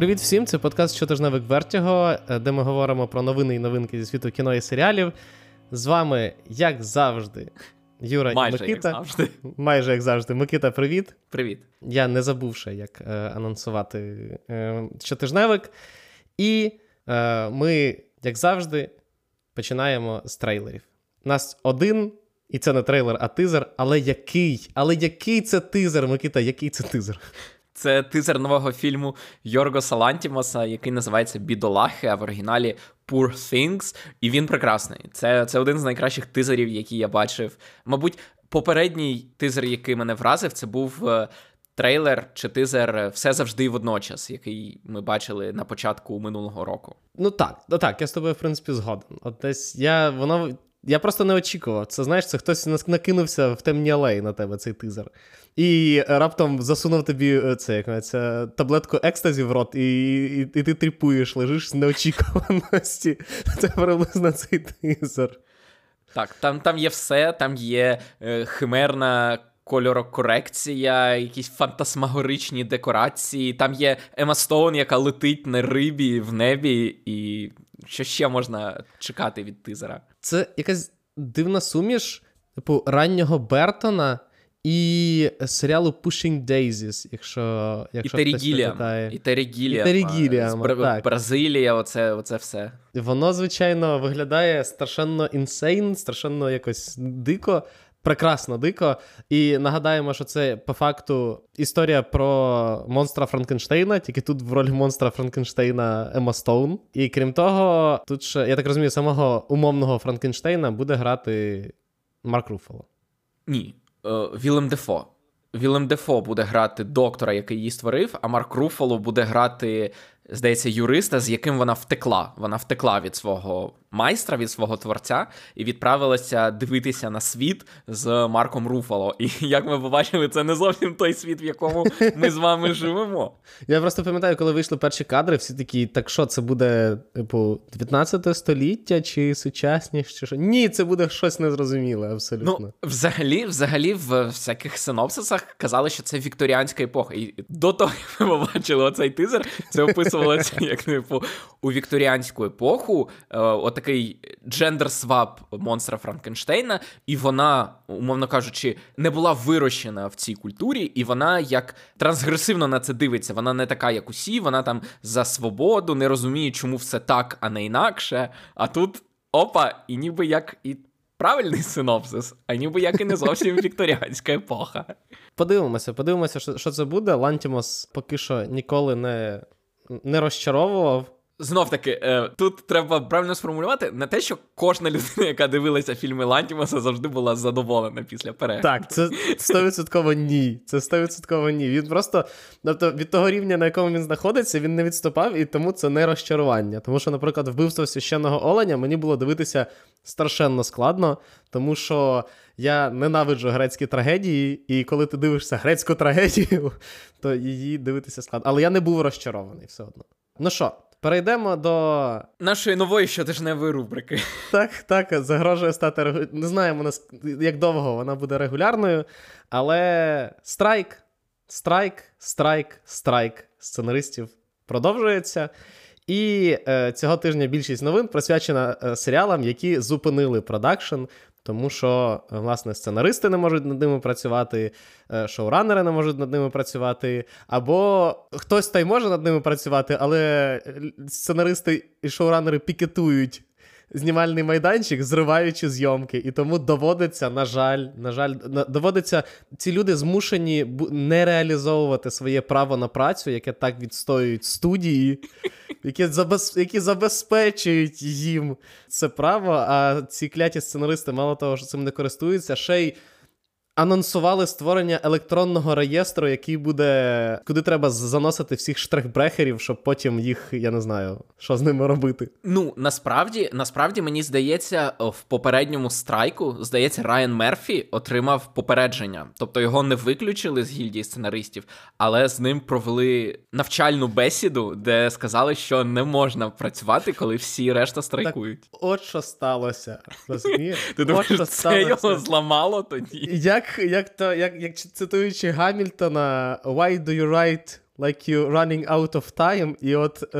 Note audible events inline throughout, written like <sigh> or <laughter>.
Привіт всім! Це подкаст Щотижневик Вертіго, де ми говоримо про новини і новинки зі світу кіно і серіалів. З вами, як завжди, Юра Майже і Микита. як завжди. Майже як завжди. Микита, привіт. Привіт. Я не забувши, як е, анонсувати е, щотижневик. І е, ми, як завжди, починаємо з трейлерів. Нас один, і це не трейлер, а тизер. Але який? Але який це тизер, Микита? Який це тизер? Це тизер нового фільму Йоргоса Лантімоса, який називається Бідолахи, а в оригіналі Poor Things. І він прекрасний. Це це один з найкращих тизерів, які я бачив. Мабуть, попередній тизер, який мене вразив, це був е, трейлер чи тизер Все завжди і водночас, який ми бачили на початку минулого року. Ну так, ну так, я з тобою, в принципі, згоден. От десь я воно. Я просто не очікував. Це знаєш, це хтось накинувся в темні алеї на тебе цей тизер. І раптом засунув тобі е, це, як це, таблетку екстазі в рот, і і, і ти тріпуєш, лежиш з неочікуваності. <laughs> Це приблизно цей тизер. Так, там там є все, там є е, химерна кольорокорекція, якісь фантасмагоричні декорації. Там є Ема Стоун, яка летить на рибі в небі, і що ще можна чекати від тизера? Це якась дивна суміш, типу, раннього Бертона. І серіалу Pushing Daisies, якщо якщо і пам'ятає. І Гілліам. так. Бразилія, оце оце все. Воно, звичайно, виглядає страшенно інсейн, страшенно якось дико, прекрасно дико. І нагадаємо, що це по факту історія про монстра Франкенштейна, тільки тут в ролі монстра Франкенштейна Ема Стоун. І крім того, тут ще, я так розумію, самого умовного Франкенштейна буде грати Марк Руфало. Ні. Е, Вілем Дефо. Вілем Дефо буде грати доктора, який її створив, а Марк Руфало буде грати, здається, юриста, з яким вона втекла. Вона втекла від свого майстра, від свого творця, і відправилася дивитися на світ з Марком Руфало. І як ми побачили, це не зовсім той світ, в якому ми з вами <laughs> живемо. Я просто пам'ятаю, коли вийшли перші кадри, всі такі, так що це буде, типу, 19 століття чи сучасність, чи що? Ні, це буде щось незрозуміле, абсолютно. Ну, взагалі, взагалі, в всяких синопсисах казали, що це вікторіанська епоха. І до того, як ми побачили оцей тизер, це описувалося <laughs> як типу у вікторіанську епоху. Е, такий джендер-свап монстра Франкенштейна, і вона, умовно кажучи, не була вирощена в цій культурі, і вона як трансгресивно на це дивиться. Вона не така, як усі, вона там за свободу, не розуміє, чому все так, а не інакше. А тут опа, і ніби як і. Правильний синопсис, а ніби як і не зовсім <laughs> вікторіанська епоха. Подивимося, подивимося, що що це буде. Лантімос поки що ніколи не не розчаровував. Знов таки, е, тут треба правильно сформулювати не те, що кожна людина, яка дивилася фільми Лантімоса, завжди була задоволена після перегляду. Так, це 100% ні. Це 100% ні. Він просто, тобто, від того рівня, на якому він знаходиться, він не відступав, і тому це не розчарування. Тому що, наприклад, вбивство священного оленя мені було дивитися страшенно складно, тому що я ненавиджу грецькі трагедії, і коли ти дивишся грецьку трагедію, <laughs> то її дивитися складно. Але я не був розчарований все одно. Ну що? Перейдемо до нашої нової щотижневої рубрики. <laughs> Так, так, загрожує стати регу... Не знаємо, як довго вона буде регулярною, але страйк, страйк, страйк, страйк сценаристів продовжується. І е, цього тижня більшість новин присвячена е, серіалам, які зупинили продакшн тому що, власне, сценаристи не можуть над ними працювати, е, шоуранери не можуть над ними працювати, або хтось та й може над ними працювати, але сценаристи і шоуранери пікетують знімальний майданчик, зриваючи зйомки. І тому доводиться, на жаль, на жаль, доводиться, ці люди змушені не реалізовувати своє право на працю, яке так відстоюють студії, які забез... які забезпечують їм це право. А ці кляті сценаристи, мало того, що цим не користуються, ще й анонсували створення електронного реєстру, який буде, куди треба заносити всіх штрихбрехерів, щоб потім їх, я не знаю, що з ними робити. Ну насправді, насправді мені здається, в попередньому страйку, здається, Райан Мерфі отримав попередження, тобто його не виключили з гільдії сценаристів, але з ним провели навчальну бесіду, де сказали, що не можна працювати, коли всі решта страйкують. Так, От що сталося. <laughs> Ти думаєш, це його зламало тоді? Як як як то, як, як цитуючи Гамільтона, why do you write like you running out of time. І от е,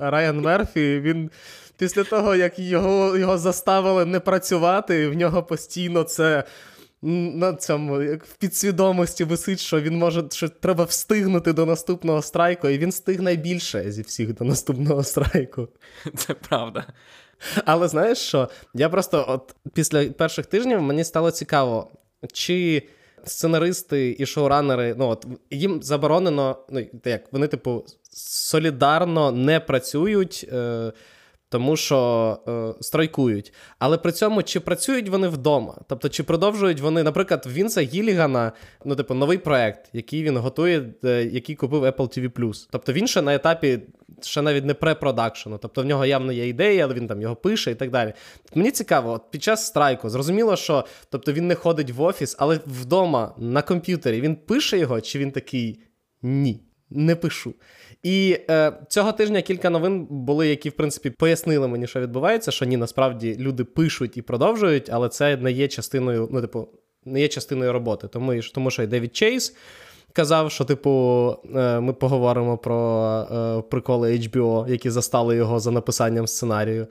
Райан Мерфі, він після того, як його його заставили не працювати, в нього постійно це на цьому як в підсвідомості висить, що він може, що треба встигнути до наступного страйку, і він встиг найбільше зі всіх до наступного страйку. Це правда. Але знаєш що? Я просто от після перших тижнів мені стало цікаво, чи сценаристи і шоуранери, ну от їм заборонено, ну як вони, типу, солідарно не працюють. Е, тому що е, страйкують. Але при цьому чи працюють вони вдома? Тобто, чи продовжують вони, наприклад, Вінса Гілігана, ну, типу, новий проект, який він готує, е, який купив Apple TV+. Тобто він ще на етапі, ще навіть не препродакшену. Тобто в нього явно є ідея, але він там його пише і так далі. Мені цікаво, от під час страйку зрозуміло, що тобто він не ходить в офіс, але вдома на комп'ютері він пише його, чи він такий ні, не пишу. І е, цього тижня кілька новин були, які, в принципі, пояснили мені, що відбувається, що ні, насправді люди пишуть і продовжують, але це не є частиною, ну, типу, не є частиною роботи. Тому, тому що і Девід Чейз казав, що, типу, е, ми поговоримо про е, приколи HBO, які застали його за написанням сценарію.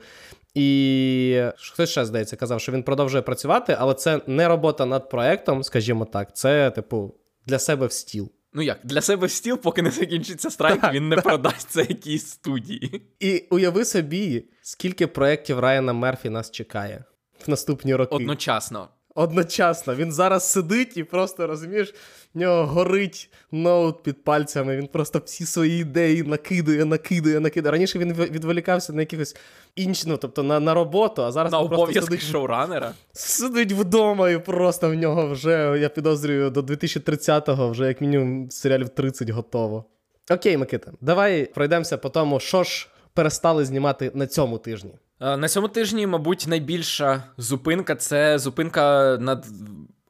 І хтось ще здається, казав, що він продовжує працювати, але це не робота над проектом, скажімо так, це, типу, для себе в стіл. Ну як, для себе стіл, поки не закінчиться страйк, так, він не так. продасть це якійсь студії. І уяви собі, скільки проєктів Райана Мерфі нас чекає в наступні роки. Одночасно. Одночасно. Він зараз сидить і просто розумієш, в нього горить ноут під пальцями. Він просто всі свої ідеї накидує, накидує, накидує. Раніше він відволікався на якихось інші, ну тобто на на роботу, а зараз на просто сидить шоуранера. Сидить вдома, і просто в нього вже, я підозрюю, до 2030-го вже як мінімум серіалів 30 готово. Окей, Микита, давай пройдемося по тому, що ж перестали знімати на цьому тижні. Е, на цьому тижні, мабуть, найбільша зупинка це зупинка над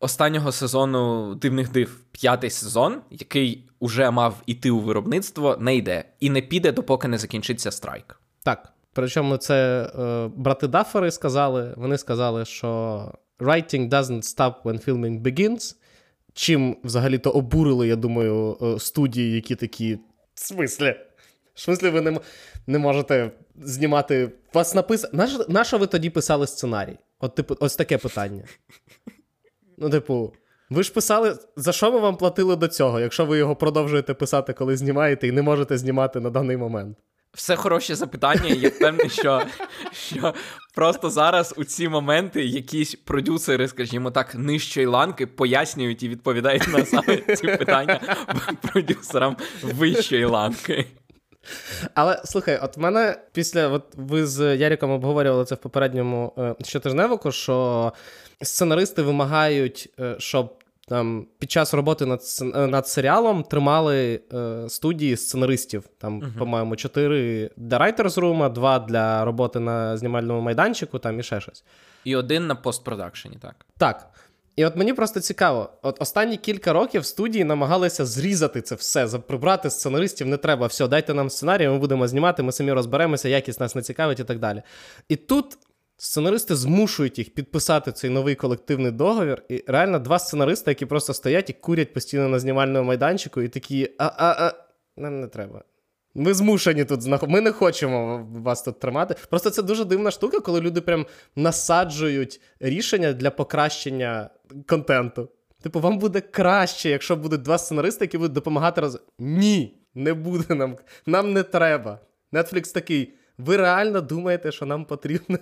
останнього сезону дивних див. П'ятий сезон, який уже мав іти у виробництво, не йде і не піде, допоки не закінчиться страйк. Так. Причому це е, брати Даффери сказали. Вони сказали, що writing doesn't stop when filming begins. Чим взагалі-то обурили, я думаю, е, студії, які такі. В смислі? В смислі, ви не не можете знімати. Вас написано. На що ви тоді писали сценарій? От, типу, ось таке питання. Ну, типу, ви ж писали, за що ми вам платили до цього, якщо ви його продовжуєте писати, коли знімаєте, і не можете знімати на даний момент? Все хороше запитання, я впевнений, що що просто зараз у ці моменти якісь продюсери, скажімо так, нижчої ланки пояснюють і відповідають на саме <laughs> ці питання продюсерам вищої ланки. Але слухай, от в мене після от ви з Яріком обговорювали це в попередньому е, щотижневику, що сценаристи вимагають, е, щоб там під час роботи над е, над серіалом тримали е, студії сценаристів. Там, uh-huh. по-моєму, чотири для Writers Room, два для роботи на знімальному майданчику, там і ще щось. І один на постпродакшені, так. Так. І от мені просто цікаво, от останні кілька років студії намагалися зрізати це все, прибрати сценаристів не треба. Все, дайте нам сценарій, ми будемо знімати, ми самі розберемося, якість нас не цікавить і так далі. І тут Сценаристи змушують їх підписати цей новий колективний договір. І реально два сценаристи, які просто стоять і курять постійно на знімальному майданчику, і такі: а-а-а, нам не треба. Ми змушені тут знаходити. Ми не хочемо вас тут тримати. Просто це дуже дивна штука, коли люди прям насаджують рішення для покращення контенту. Типу, вам буде краще, якщо будуть два сценаристи, які будуть допомагати раз. Ні, не буде нам. Нам не треба. Netflix такий. Ви реально думаєте, що нам потрібно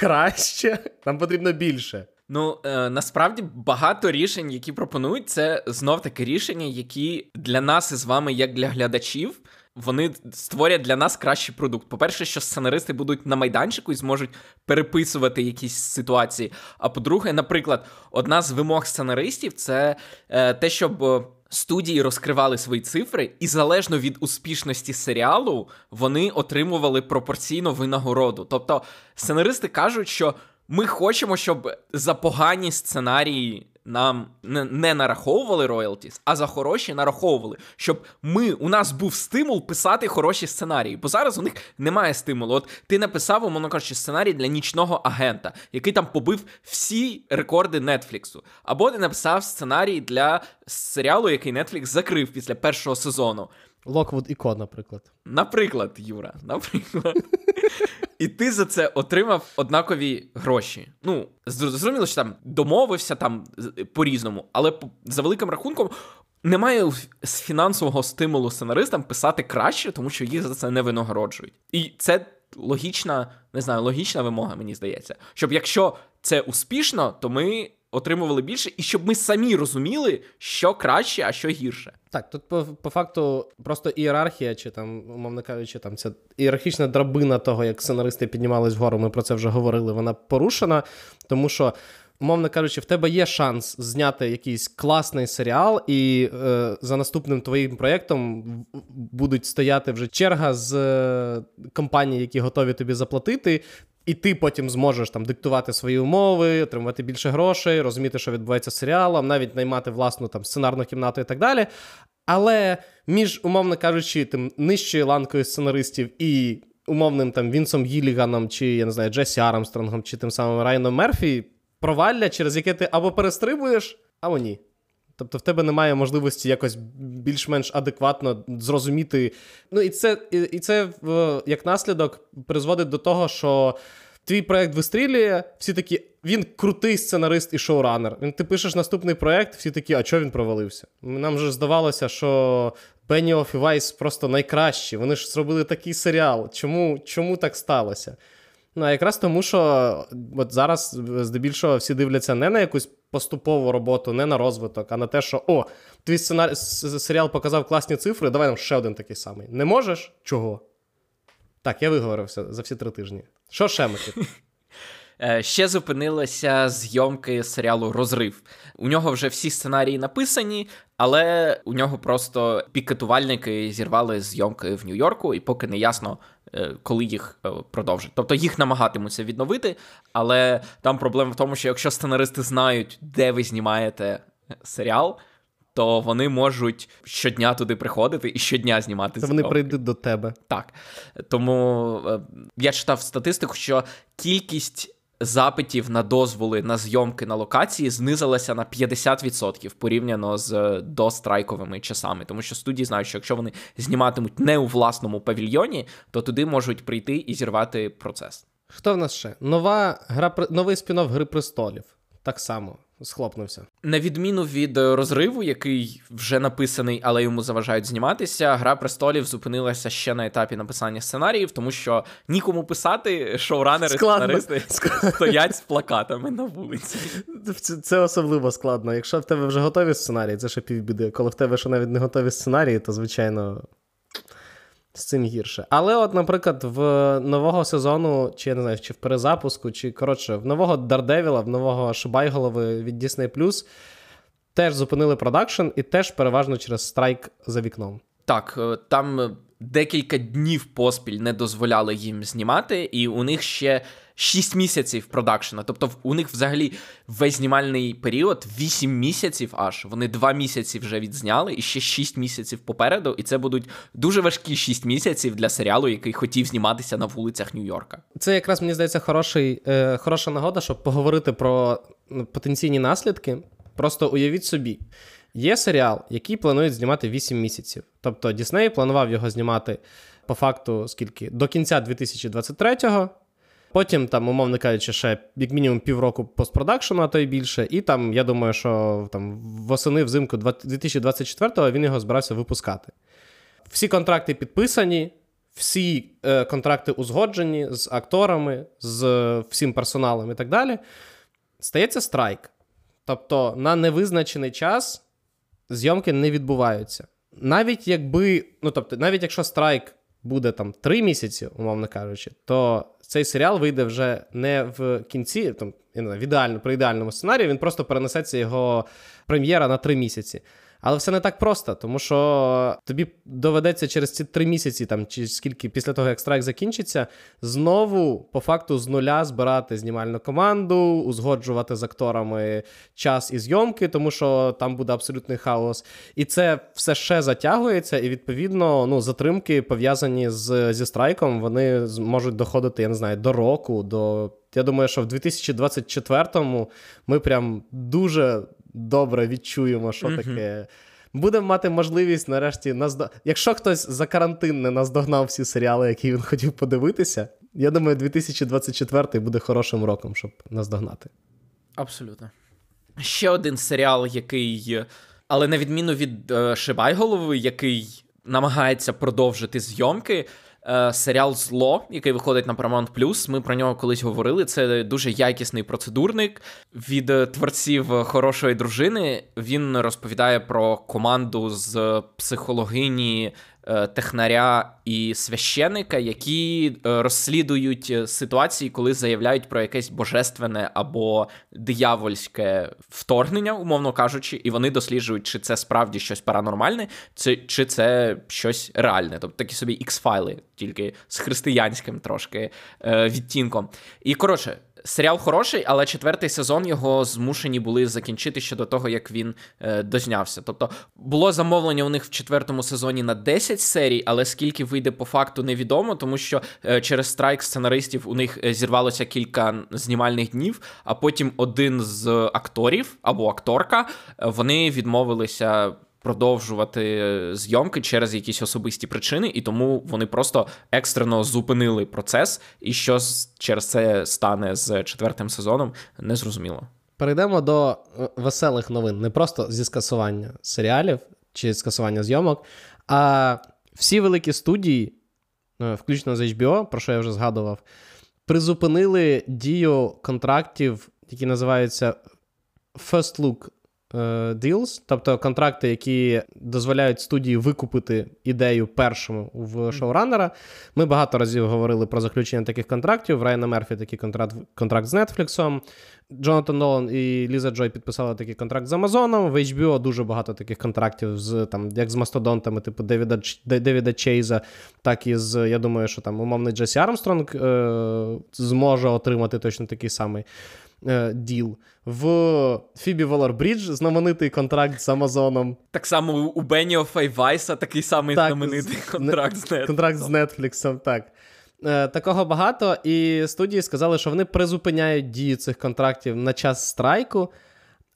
краще? Нам потрібно більше. Ну е, насправді багато рішень, які пропонують, це знов таки рішення, які для нас із вами, як для глядачів, вони створять для нас кращий продукт. По-перше, що сценаристи будуть на майданчику і зможуть переписувати якісь ситуації. А по-друге, наприклад, одна з вимог сценаристів це е, те, щоб студії розкривали свої цифри, і залежно від успішності серіалу вони отримували пропорційно винагороду. Тобто сценаристи кажуть, що ми хочемо, щоб за погані сценарії нам не, не нараховували роялтіс, а за хороші нараховували, щоб ми у нас був стимул писати хороші сценарії. Бо зараз у них немає стимулу. От ти написав, умовно кажучи, сценарій для нічного агента, який там побив всі рекорди Нетфліксу. Або ти написав сценарій для серіалу, який Нетфлікс закрив після першого сезону. Локвуд і Ко, наприклад. Наприклад, Юра, наприклад. І ти за це отримав однакові гроші. Ну, зрозуміло, що там домовився там по-різному, але за великим рахунком. Немає фінансового стимулу сценаристам писати краще, тому що їх за це не винагороджують. І це логічна, не знаю, логічна вимога, мені здається. Щоб якщо це успішно, то ми отримували більше, і щоб ми самі розуміли, що краще, а що гірше. Так, тут по, по факту просто ієрархія, чи там, умовно кажучи, там ця ієрархічна драбина того, як сценаристи піднімались вгору, ми про це вже говорили, вона порушена, тому що. Умовно кажучи, в тебе є шанс зняти якийсь класний серіал, і е, за наступним твоїм проєктом будуть стояти вже черга з е, компаній, які готові тобі заплатити. І ти потім зможеш там диктувати свої умови, отримувати більше грошей, розуміти, що відбувається з серіалом, навіть наймати власну там сценарну кімнату і так далі. Але між, умовно кажучи, тим нижчою ланкою сценаристів і умовним там Вінсом Гіліганом, чи я не знаю, Джесі Армстронгом, чи тим самим Райаном Мерфі, провалля, через яке ти або перестрибуєш, або ні. Тобто в тебе немає можливості якось більш-менш адекватно зрозуміти. Ну, і це, і, це як наслідок призводить до того, що твій проект вистрілює, всі такі, він крутий сценарист і шоуранер. Він ти пишеш наступний проект, всі такі, а чого він провалився? Нам же здавалося, що Benioff і Вайс просто найкращі. Вони ж зробили такий серіал. Чому, Чому так сталося? Ну, а якраз тому, що от зараз здебільшого всі дивляться не на якусь поступову роботу, не на розвиток, а на те, що о, твій сценар... серіал показав класні цифри, давай нам ще один такий самий. Не можеш? Чого? Так, я виговорився за всі три тижні. Що ще Микит? <laughs> Е, ще зупинилися зйомки серіалу Розрив. У нього вже всі сценарії написані, але у нього просто пікетувальники зірвали зйомки в Нью-Йорку, і поки не ясно, е, коли їх е, продовжать. Тобто їх намагатимуться відновити, але там проблема в тому, що якщо сценаристи знають, де ви знімаєте серіал. То вони можуть щодня туди приходити і щодня знімати. Це вони прийдуть до тебе. Так. Тому я читав статистику, що кількість запитів на дозволи на зйомки на локації знизилася на 50% порівняно з дострайковими часами, тому що студії знають, що якщо вони зніматимуть не у власному павільйоні, то туди можуть прийти і зірвати процес. Хто в нас ще? Нова гра новий спін-офф Гри престолів. Так само схлопнувся. На відміну від е, розриву, який вже написаний, але йому заважають зніматися. Гра престолів зупинилася ще на етапі написання сценаріїв, тому що нікому писати шоуранери сценаристи стоять з плакатами на вулиці. Це, це особливо складно. Якщо в тебе вже готові сценарії, це ще півбіди. Коли в тебе ще навіть не готові сценарії, то звичайно з цим гірше. Але, от, наприклад, в нового сезону, чи я не знаю, чи в перезапуску, чи коротше, в нового Дардевіла, в нового Шибайголови від Disney теж зупинили продакшн і теж переважно через страйк за вікном. Так, е, там декілька днів поспіль не дозволяли їм знімати, і у них ще 6 місяців продакшена. Тобто, у них взагалі весь знімальний період 8 місяців аж. Вони 2 місяці вже відзняли, і ще 6 місяців попереду. І це будуть дуже важкі 6 місяців для серіалу, який хотів зніматися на вулицях Нью-Йорка. Це якраз мені здається хороший, е, хороша нагода, щоб поговорити про ну, потенційні наслідки. Просто уявіть собі. Є серіал, який планують знімати 8 місяців. Тобто Дісней планував його знімати по факту скільки до кінця 2023-го. Потім, там, умовно кажучи, ще як мінімум півроку постпродакшену, а то й більше. І там, я думаю, що там восени взимку 2024-го він його збирався випускати. Всі контракти підписані, всі е, контракти узгоджені з акторами, з всім персоналом і так далі. Стається страйк. Тобто на невизначений час зйомки не відбуваються. Навіть якби, ну тобто, навіть якщо страйк буде там три місяці, умовно кажучи, то цей серіал вийде вже не в кінці, там я не знаю, в ідеально, при ідеальному сценарії, він просто перенесеться його прем'єра на три місяці. Але все не так просто, тому що тобі доведеться через ці три місяці, там чи скільки після того, як страйк закінчиться, знову по факту з нуля збирати знімальну команду, узгоджувати з акторами час і зйомки, тому що там буде абсолютний хаос. І це все ще затягується, і відповідно ну, затримки пов'язані з, зі страйком, вони можуть доходити, я не знаю, до року. до... Я думаю, що в 2024-му ми прям дуже добре відчуємо, що mm-hmm. таке будемо мати можливість нарешті наздо... Якщо хтось за карантин не наздогнав всі серіали, які він хотів подивитися, я думаю, 2024 буде хорошим роком, щоб наздогнати. Абсолютно. Ще один серіал, який, але на відміну від е, Шибайголови, який намагається продовжити зйомки. Е, серіал Зло, який виходить на Paramount+, Ми про нього колись говорили. Це дуже якісний процедурник від творців хорошої дружини. Він розповідає про команду з психологині технаря і священика, які е, розслідують е, ситуації, коли заявляють про якесь божественне або диявольське вторгнення, умовно кажучи, і вони досліджують, чи це справді щось паранормальне, чи це щось реальне. Тобто такі собі ікс-файли, тільки з християнським трошки відтінком. І коротше серіал хороший, але четвертий сезон його змушені були закінчити ще до того, як він е, дознявся. Тобто було замовлення у них в четвертому сезоні на 10 серій, але скільки вийде по факту, невідомо, тому що е, через страйк сценаристів у них е, зірвалося кілька знімальних днів, а потім один з акторів або акторка е, вони відмовилися продовжувати зйомки через якісь особисті причини, і тому вони просто екстрено зупинили процес. І що через це стане з четвертим сезоном, незрозуміло. Перейдемо до е, веселих новин, не просто зі скасування серіалів чи скасування зйомок, а всі великі студії, е, включно з HBO, про що я вже згадував, призупинили дію контрактів, які називаються First Look deals, тобто контракти, які дозволяють студії викупити ідею першому в шоураннера. Ми багато разів говорили про заключення таких контрактів. В Райана Мерфі такий контракт контракт з Netflix. Джонатан Нолан і Ліза Джой підписали такий контракт з Амазоном. В HBO дуже багато таких контрактів, з там, як з мастодонтами, типу Девіда Девіда Чейза, так і з, я думаю, що там умовний Джесі Армстронг е- зможе отримати точно такий самий е, deal. В Фібі Воллер-Брідж знаменитий контракт з Амазоном. Так само у Беніофа і Вайса такий самий так, знаменитий контракт з Netflix. Контракт з Netflix, так. Е, такого багато, і студії сказали, що вони призупиняють дію цих контрактів на час страйку.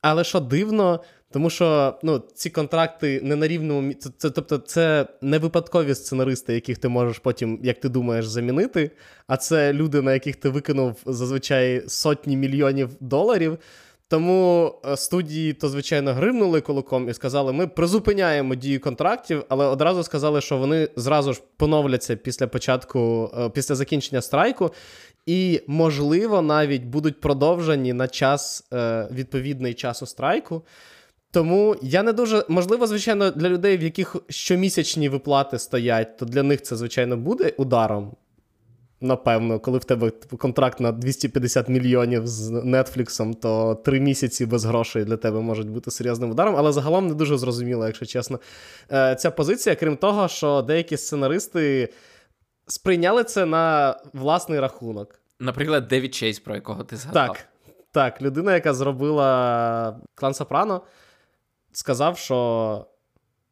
Але що дивно, тому що ну, ці контракти не на рівному це, це, тобто, це не випадкові сценаристи, яких ти можеш потім, як ти думаєш, замінити. А це люди, на яких ти викинув зазвичай сотні мільйонів доларів. Тому е, студії то, звичайно, гривнули кулаком і сказали: ми призупиняємо дію контрактів, але одразу сказали, що вони зразу ж поновляться після початку, е, після закінчення страйку, і, можливо, навіть будуть продовжені на час е, відповідний часу страйку. Тому я не дуже можливо, звичайно, для людей, в яких щомісячні виплати стоять, то для них це, звичайно, буде ударом. Напевно, коли в тебе контракт на 250 мільйонів з Нетфліксом, то три місяці без грошей для тебе можуть бути серйозним ударом, але загалом не дуже зрозуміло, якщо чесно, е, ця позиція, крім того, що деякі сценаристи сприйняли це на власний рахунок. Наприклад, Девід Чейз, про якого ти згадав. Так, так, людина, яка зробила клан Сопрано сказав, що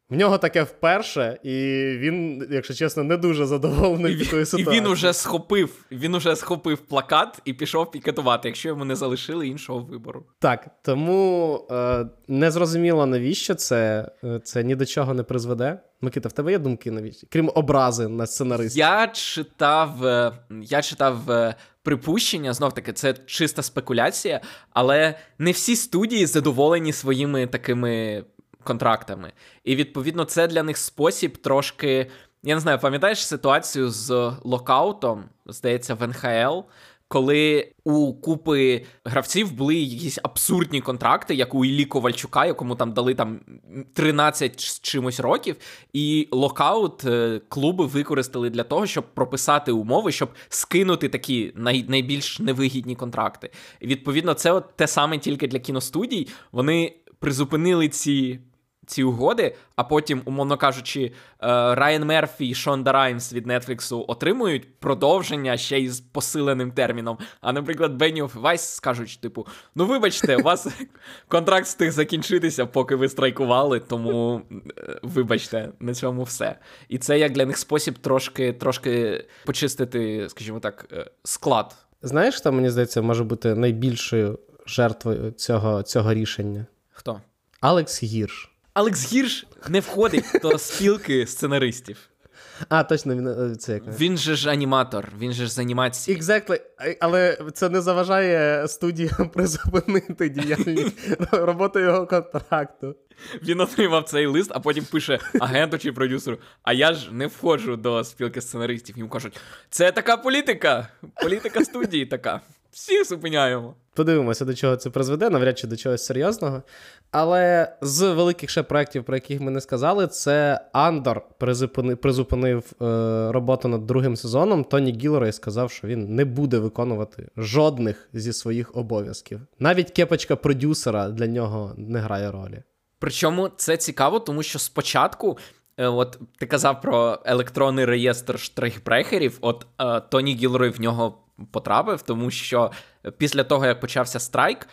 в нього таке вперше, і він, якщо чесно, не дуже задоволений від такою ситуацією. І він уже схопив, він уже схопив плакат і пішов пікетувати, якщо йому не залишили іншого вибору. Так, тому е, не зрозуміло, навіщо це е, це ні до чого не призведе. Микита, в тебе є думки навіщо? Крім образи на сценаристів? Я читав, е, я читав. Е, припущення, знов таки, це чиста спекуляція, але не всі студії задоволені своїми такими контрактами. І відповідно це для них спосіб трошки. Я не знаю, пам'ятаєш ситуацію з локаутом, здається, в НХЛ, коли у купи гравців були якісь абсурдні контракти, як у Іллі Ковальчука, якому там дали там 13 з чимось років, і локаут е, клуби використали для того, щоб прописати умови, щоб скинути такі най- найбільш невигідні контракти. І відповідно, це от те саме тільки для кіностудій. Вони призупинили ці ці угоди, а потім, умовно кажучи, е, Райан Мерфі і Шонда Раймс від Нетфліксу отримують продовження ще й з посиленим терміном. А, наприклад, Беніоф і Вайс скажуть, типу, ну вибачте, у вас <laughs> контракт встиг закінчитися, поки ви страйкували, тому е, вибачте, на цьому все. І це як для них спосіб трошки трошки почистити, скажімо так, е, склад. Знаєш, що мені здається, може бути найбільшою жертвою цього, цього рішення? Хто? Алекс Гірш. Алекс Гірш не входить до спілки сценаристів. А, точно, він е, це як. Він же ж аніматор, він же ж з анімації. Exactly. Але це не заважає студіям <laughs> призупинити діяльність роботи його контракту. Він отримав цей лист, а потім пише агенту чи продюсеру: А я ж не входжу до спілки сценаристів. Йому кажуть, це така політика, політика студії така. Всіх зупиняємо. Подивимося, до чого це призведе, навряд чи до чогось серйозного. Але з великих ще проєктів, про яких ми не сказали, це Андор призупинив, призупинив е, роботу над другим сезоном. Тоні Гілрей сказав, що він не буде виконувати жодних зі своїх обов'язків. Навіть кепочка продюсера для нього не грає ролі. Причому це цікаво, тому що спочатку. Е, от ти казав про електронний реєстр штрихбрехерів. От е, Тоні Гілрой в нього потрапив, тому що після того, як почався страйк,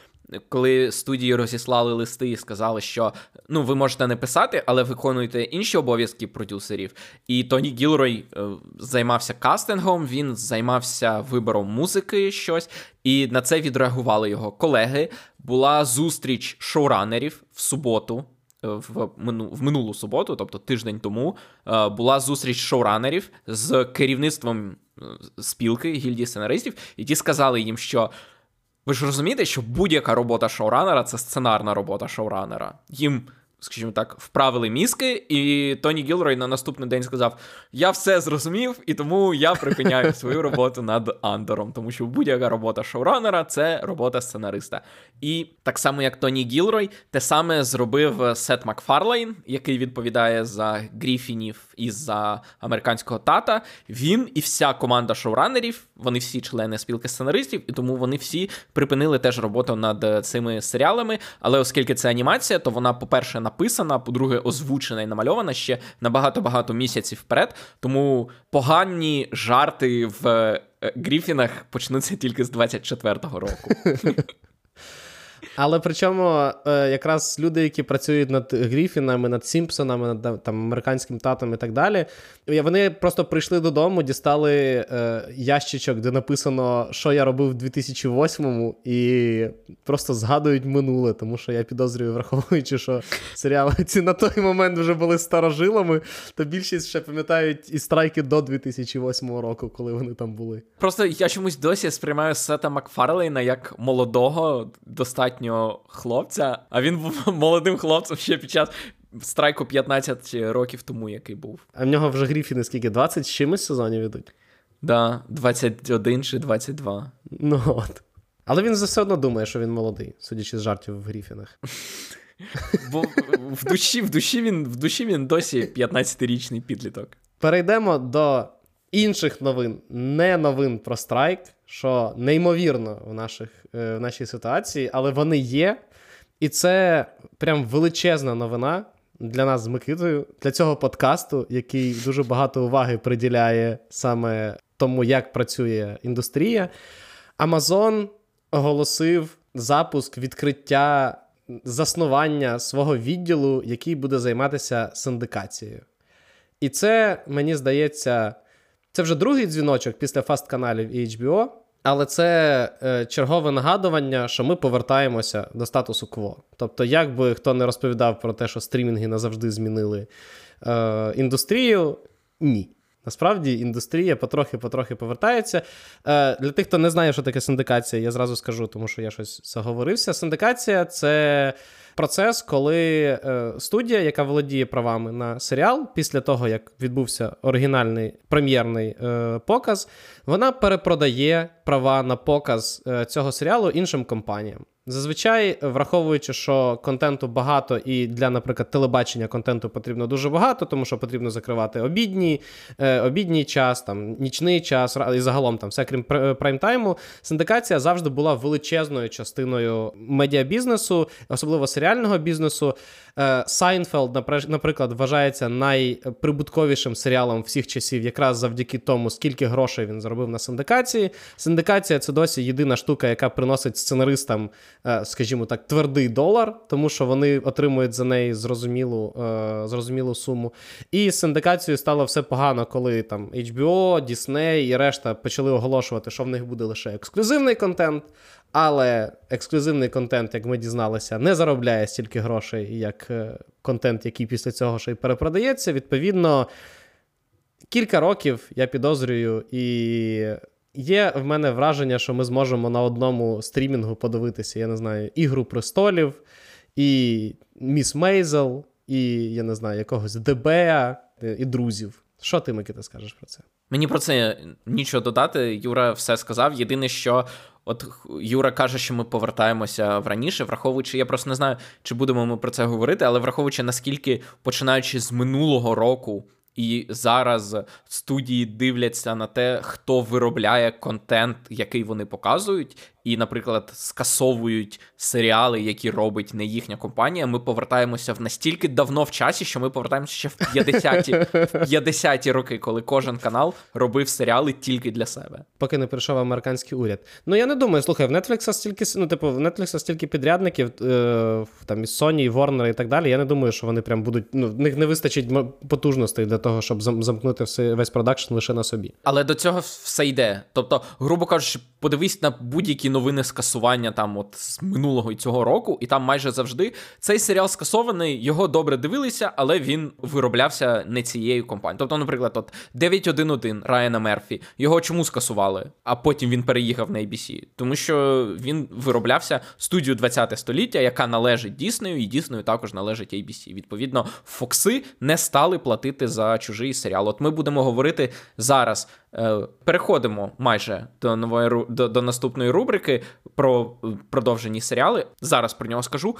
коли студії розіслали листи і сказали, що ну ви можете не писати, але виконуйте інші обов'язки продюсерів. І Тоні Гілрой е, займався кастингом, він займався вибором музики, щось, і на це відреагували його колеги. Була зустріч шоуранерів в суботу. Е, в мину, в минулу суботу, тобто тиждень тому, е, була зустріч шоуранерів з керівництвом спілки гільдії сценаристів, і ті сказали їм, що ви ж розумієте, що будь-яка робота шоуранера це сценарна робота шоуранера. Їм скажімо так, вправили мізки, і Тоні Гілрой на наступний день сказав: Я все зрозумів, і тому я припиняю <laughs> свою роботу над Андором, тому що будь-яка робота шоуранера це робота сценариста. І так само, як Тоні Гілрой, те саме зробив Сет Макфарлейн, який відповідає за Гріфінів і за американського тата. Він і вся команда шоуранерів, вони всі члени спілки сценаристів, і тому вони всі припинили теж роботу над цими серіалами. Але оскільки це анімація, то вона, по-перше, на написана, по-друге, озвучена і намальована ще на багато-багато місяців вперед. Тому погані жарти в е, Гріфінах почнуться тільки з 24-го року. <laughs> Але причому е, якраз люди, які працюють над Гріфінами, над Сімпсонами, над там американським татом і так далі, вони просто прийшли додому, дістали е, ящичок, де написано, що я робив в 2008-му, і просто згадують минуле, тому що я підозрюю, враховуючи, що серіали ці на той момент вже були старожилами, то більшість ще пам'ятають і страйки до 2008 року, коли вони там були. Просто я чомусь досі сприймаю Сета Макфарлейна як молодого, достатньо малолітнього хлопця, а він був <laughs> молодим хлопцем ще під час страйку 15 років тому, який був. А в нього вже Гріфіни скільки? 20 з чимось сезонів ідуть? Да, 21 чи 22. Ну от. Але він все одно думає, що він молодий, судячи з жартів в Гріфінах. <laughs> Бо в душі в душі він в душі він досі 15-річний підліток. Перейдемо до інших новин, не новин про страйк, що неймовірно в, наших, е, в нашій ситуації, але вони є. І це прям величезна новина для нас з Микитою, для цього подкасту, який дуже багато уваги приділяє саме тому, як працює індустрія. Amazon оголосив запуск відкриття заснування свого відділу, який буде займатися синдикацією. І це, мені здається, це вже другий дзвіночок після FAST каналів і HBO, але це е, чергове нагадування, що ми повертаємося до статусу кво. Тобто, як би хто не розповідав про те, що стрімінги назавжди змінили е, індустрію, ні. Насправді індустрія потрохи-потрохи повертається. Е, Для тих, хто не знає, що таке синдикація, я зразу скажу, тому що я щось заговорився. Синдикація це процес, коли е, студія, яка володіє правами на серіал, після того, як відбувся оригінальний прем'єрний е, показ, вона перепродає права на показ е, цього серіалу іншим компаніям. Зазвичай, враховуючи, що контенту багато, і для, наприклад, телебачення контенту потрібно дуже багато, тому що потрібно закривати обідній е, обідній час, там нічний час і загалом там все крім прайм-тайму, Синдикація завжди була величезною частиною медіабізнесу, особливо серіального бізнесу. Сайнфелд, наприклад, вважається найприбутковішим серіалом всіх часів, якраз завдяки тому, скільки грошей він заробив на синдикації. Синдикація це досі єдина штука, яка приносить сценаристам е, скажімо так, твердий долар, тому що вони отримують за неї зрозумілу е, зрозумілу суму. І з синдикацією стало все погано, коли там HBO, Disney і решта почали оголошувати, що в них буде лише ексклюзивний контент. Але ексклюзивний контент, як ми дізналися, не заробляє стільки грошей, як контент, який після цього ще й перепродається. Відповідно, кілька років я підозрюю, і є в мене враження, що ми зможемо на одному стрімінгу подивитися, я не знаю, Ігру престолів, і Міс Мейзел, і я не знаю, якогось ДБ і друзів. Що ти, Микита, скажеш про це? Мені про це нічого додати. Юра все сказав. Єдине, що от Юра каже, що ми повертаємося в раніше, враховуючи, я просто не знаю, чи будемо ми про це говорити, але враховуючи наскільки починаючи з минулого року і зараз студії дивляться на те, хто виробляє контент, який вони показують, і, наприклад, скасовують серіали, які робить не їхня компанія. Ми повертаємося в настільки давно в часі, що ми повертаємося ще в 50-ті, в 50-ті роки, коли кожен канал робив серіали тільки для себе. Поки не прийшов американський уряд. Ну я не думаю, слухай, в Netflix стільки ну, типу, в Netflix стільки підрядників, е, там із Sony, і Warner і так далі. Я не думаю, що вони прям будуть. Ну, в них не вистачить потужностей для того, щоб замкнути все, весь продакшн лише на собі. Але до цього все йде. Тобто, грубо кажучи, подивись на будь-які новини скасування там от з минулого і цього року, і там майже завжди цей серіал скасований, його добре дивилися, але він вироблявся не цією компанією. Тобто, наприклад, от 9.1.1 Райана Мерфі, його чому скасували, а потім він переїхав на ABC? Тому що він вироблявся студію 20 століття, яка належить Діснею, і Діснею також належить ABC. Відповідно, Фокси не стали платити за чужий серіал. От ми будемо говорити зараз. Е, переходимо майже до нової до, до наступної рубрики про продовжені серіали. Зараз про нього скажу.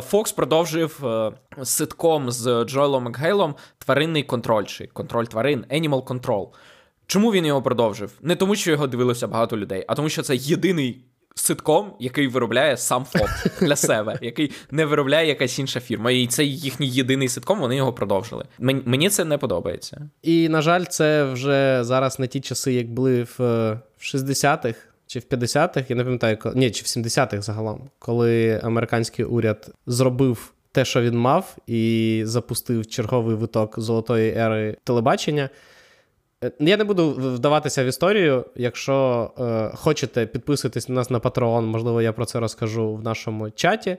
Фокс продовжив е, ситком з Джоелом Макгейлом тваринний контроль чи контроль тварин Animal Control. Чому він його продовжив? Не тому, що його дивилося багато людей, а тому, що це єдиний ситком, який виробляє сам Fox для себе, який не виробляє якась інша фірма. І це їхній єдиний ситком, вони його продовжили. Мені це не подобається. І, на жаль, це вже зараз не ті часи, як були в 60-х. Е, чи в 50-х, я не пам'ятаю, ні, чи в 70-х загалом, коли американський уряд зробив те, що він мав, і запустив черговий виток золотої ери телебачення. Е, я не буду вдаватися в історію. Якщо е, хочете підписуйтесь на нас на Patreon, можливо, я про це розкажу в нашому чаті. Е,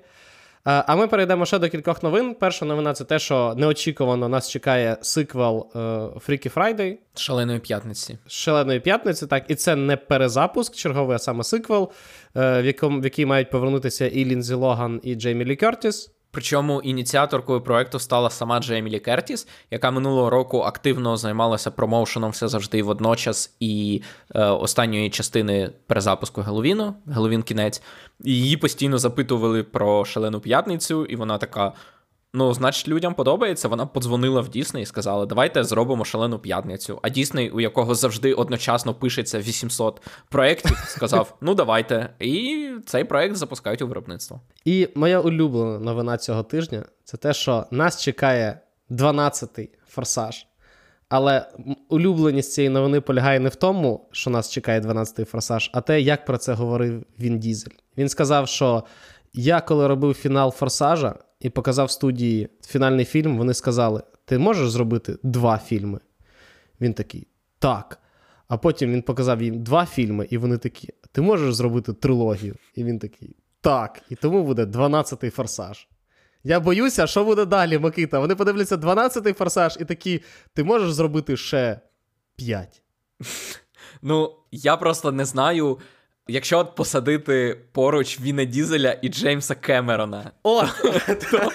а ми перейдемо ще до кількох новин. Перша новина це те, що неочікувано нас чекає сиквел е, Freaky Friday. Шаленої п'ятниці. Шаленої п'ятниці, так. І це не перезапуск, черговий, а саме сиквел, е, в, якому, в який мають повернутися і Лінзі Логан, і Джеймі Лі Кертіс. Причому ініціаторкою проекту стала сама Джеймілі Кертіс, яка минулого року активно займалася промоушеном все завжди водночас і е, останньої частини перезапуску Геловіну, Геловін кінець. Її постійно запитували про шалену п'ятницю, і вона така: Ну, значить, людям подобається. Вона подзвонила в Дісней і сказала, давайте зробимо шалену п'ятницю. А Дісней, у якого завжди одночасно пишеться 800 проєктів, <laughs> сказав: ну давайте. І цей проєкт запускають у виробництво. І моя улюблена новина цього тижня це те, що нас чекає 12-й форсаж. Але улюбленість цієї новини полягає не в тому, що нас чекає 12-й форсаж, а те, як про це говорив Він Дізель. Він сказав, що я коли робив фінал форсажа і показав студії фінальний фільм, вони сказали: Ти можеш зробити два фільми? Він такий, так. А потім він показав їм два фільми, і вони такі: Ти можеш зробити трилогію? І він такий, так. І тому буде 12-й форсаж. Я боюся, що буде далі, Микита. Вони подивляться 12-й форсаж і такі: ти можеш зробити ще 5. Ну, я просто не знаю. Якщо от посадити поруч Віна Дізеля і Джеймса Кемерона, О! то,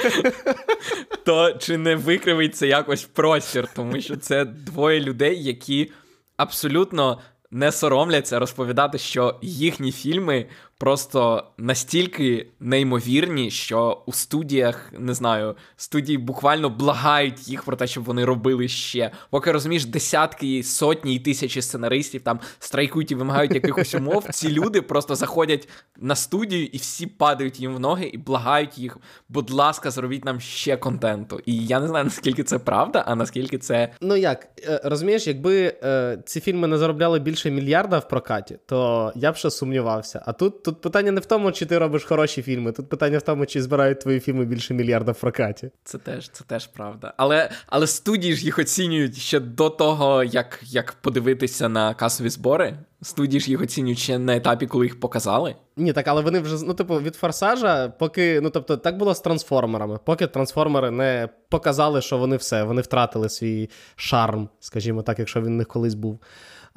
то чи не викривиться якось простір, тому що це двоє людей, які абсолютно не соромляться розповідати, що їхні фільми просто настільки неймовірні, що у студіях не знаю, студії буквально благають їх про те, щоб вони робили ще. Поки розумієш, десятки, сотні і тисячі сценаристів там страйкують і вимагають якихось умов. Ці люди просто заходять на студію і всі падають їм в ноги і благають їх. Будь ласка, зробіть нам ще контенту. І я не знаю наскільки це правда, а наскільки це ну як е, розумієш, якби е, ці фільми не заробляли більше мільярда в прокаті, то я б ще сумнівався. А тут тут питання не в тому, чи ти робиш хороші фільми. Тут питання в тому, чи збирають твої фільми більше мільярда в прокаті. Це теж це теж правда. Але але студії ж їх оцінюють ще до того, як як подивитися на касові збори. Студії ж їх оцінюють ще на етапі, коли їх показали. Ні, так, але вони вже ну, типу, від форсажа, поки ну тобто, так було з трансформерами. Поки трансформери не показали, що вони все, вони втратили свій шарм, скажімо так, якщо він в них колись був.